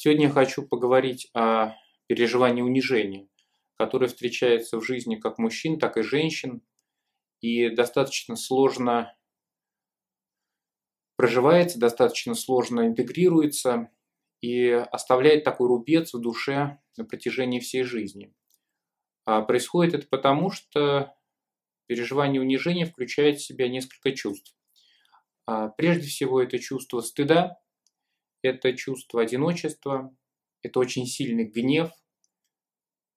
Сегодня я хочу поговорить о переживании унижения, которое встречается в жизни как мужчин, так и женщин, и достаточно сложно проживается, достаточно сложно интегрируется и оставляет такой рубец в душе на протяжении всей жизни. А происходит это потому, что переживание унижения включает в себя несколько чувств. А прежде всего это чувство стыда, это чувство одиночества, это очень сильный гнев,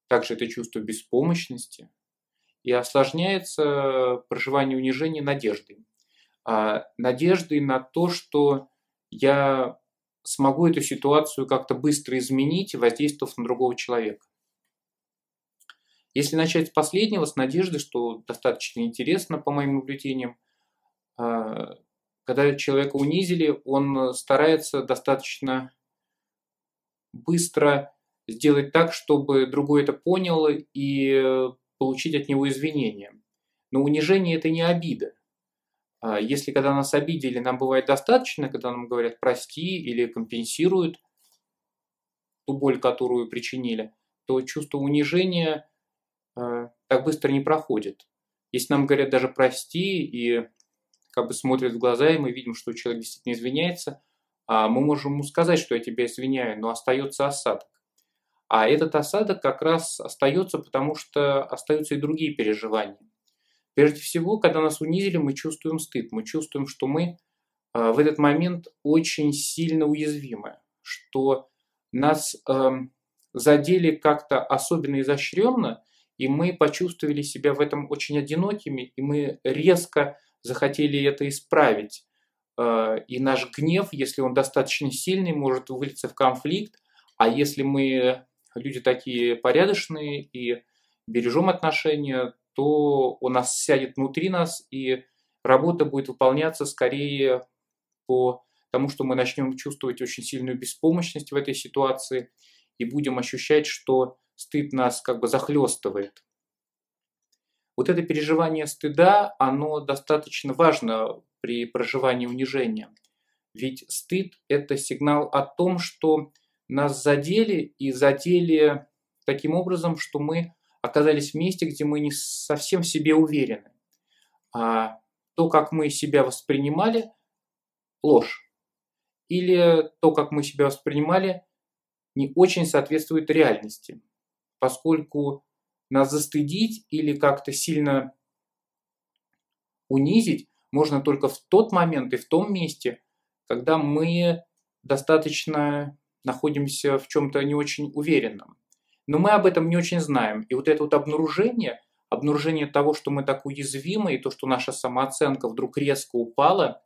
также это чувство беспомощности. И осложняется проживание унижения надеждой. А, надеждой на то, что я смогу эту ситуацию как-то быстро изменить, воздействовав на другого человека. Если начать с последнего, с надежды, что достаточно интересно по моим наблюдениям, а, когда человека унизили, он старается достаточно быстро сделать так, чтобы другой это понял и получить от него извинения. Но унижение – это не обида. А если когда нас обидели, нам бывает достаточно, когда нам говорят «прости» или компенсируют ту боль, которую причинили, то чувство унижения э, так быстро не проходит. Если нам говорят даже «прости» и как бы смотрят в глаза, и мы видим, что человек действительно извиняется, а мы можем ему сказать, что я тебя извиняю, но остается осадок. А этот осадок как раз остается, потому что остаются и другие переживания. Прежде всего, когда нас унизили, мы чувствуем стыд, мы чувствуем, что мы а, в этот момент очень сильно уязвимы, что нас э, задели как-то особенно изощренно, и мы почувствовали себя в этом очень одинокими, и мы резко захотели это исправить. Э, и наш гнев, если он достаточно сильный, может вылиться в конфликт, а если мы люди такие порядочные и бережем отношения, то у нас сядет внутри нас, и работа будет выполняться скорее по тому, что мы начнем чувствовать очень сильную беспомощность в этой ситуации и будем ощущать, что стыд нас как бы захлестывает. Вот это переживание стыда, оно достаточно важно при проживании унижения. Ведь стыд – это сигнал о том, что нас задели и задели таким образом, что мы оказались в месте, где мы не совсем в себе уверены. А то, как мы себя воспринимали, ложь. Или то, как мы себя воспринимали, не очень соответствует реальности, поскольку нас застыдить или как-то сильно унизить можно только в тот момент и в том месте, когда мы достаточно находимся в чем-то не очень уверенном. Но мы об этом не очень знаем. И вот это вот обнаружение, обнаружение того, что мы так уязвимы, и то, что наша самооценка вдруг резко упала,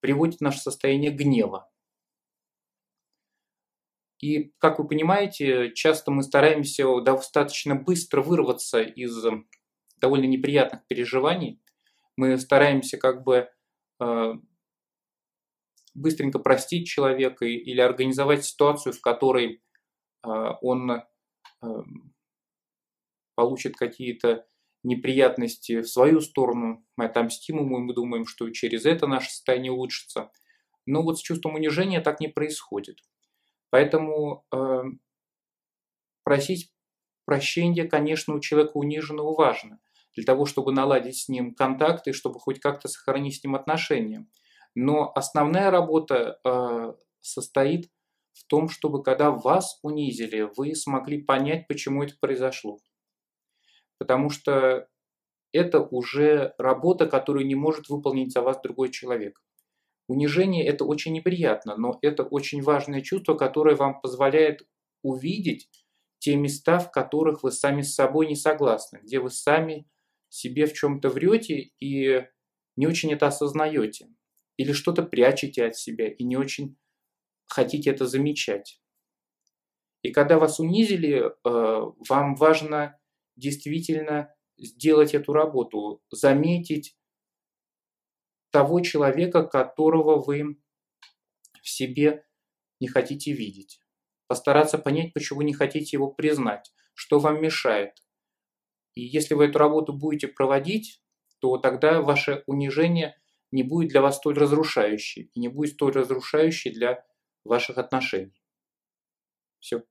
приводит в наше состояние гнева. И, как вы понимаете, часто мы стараемся достаточно быстро вырваться из эм, довольно неприятных переживаний. Мы стараемся как бы э, быстренько простить человека или организовать ситуацию, в которой э, он э, получит какие-то неприятности в свою сторону, мы отомстим ему, и мы думаем, что через это наше состояние улучшится. Но вот с чувством унижения так не происходит. Поэтому э, просить прощения, конечно, у человека униженного важно, для того, чтобы наладить с ним контакты, чтобы хоть как-то сохранить с ним отношения. Но основная работа э, состоит в том, чтобы когда вас унизили, вы смогли понять, почему это произошло. Потому что это уже работа, которую не может выполнить за вас другой человек. Унижение – это очень неприятно, но это очень важное чувство, которое вам позволяет увидеть те места, в которых вы сами с собой не согласны, где вы сами себе в чем-то врете и не очень это осознаете, или что-то прячете от себя и не очень хотите это замечать. И когда вас унизили, э, вам важно действительно сделать эту работу, заметить того человека, которого вы в себе не хотите видеть. Постараться понять, почему не хотите его признать, что вам мешает. И если вы эту работу будете проводить, то тогда ваше унижение не будет для вас столь разрушающей и не будет столь разрушающей для ваших отношений. Все.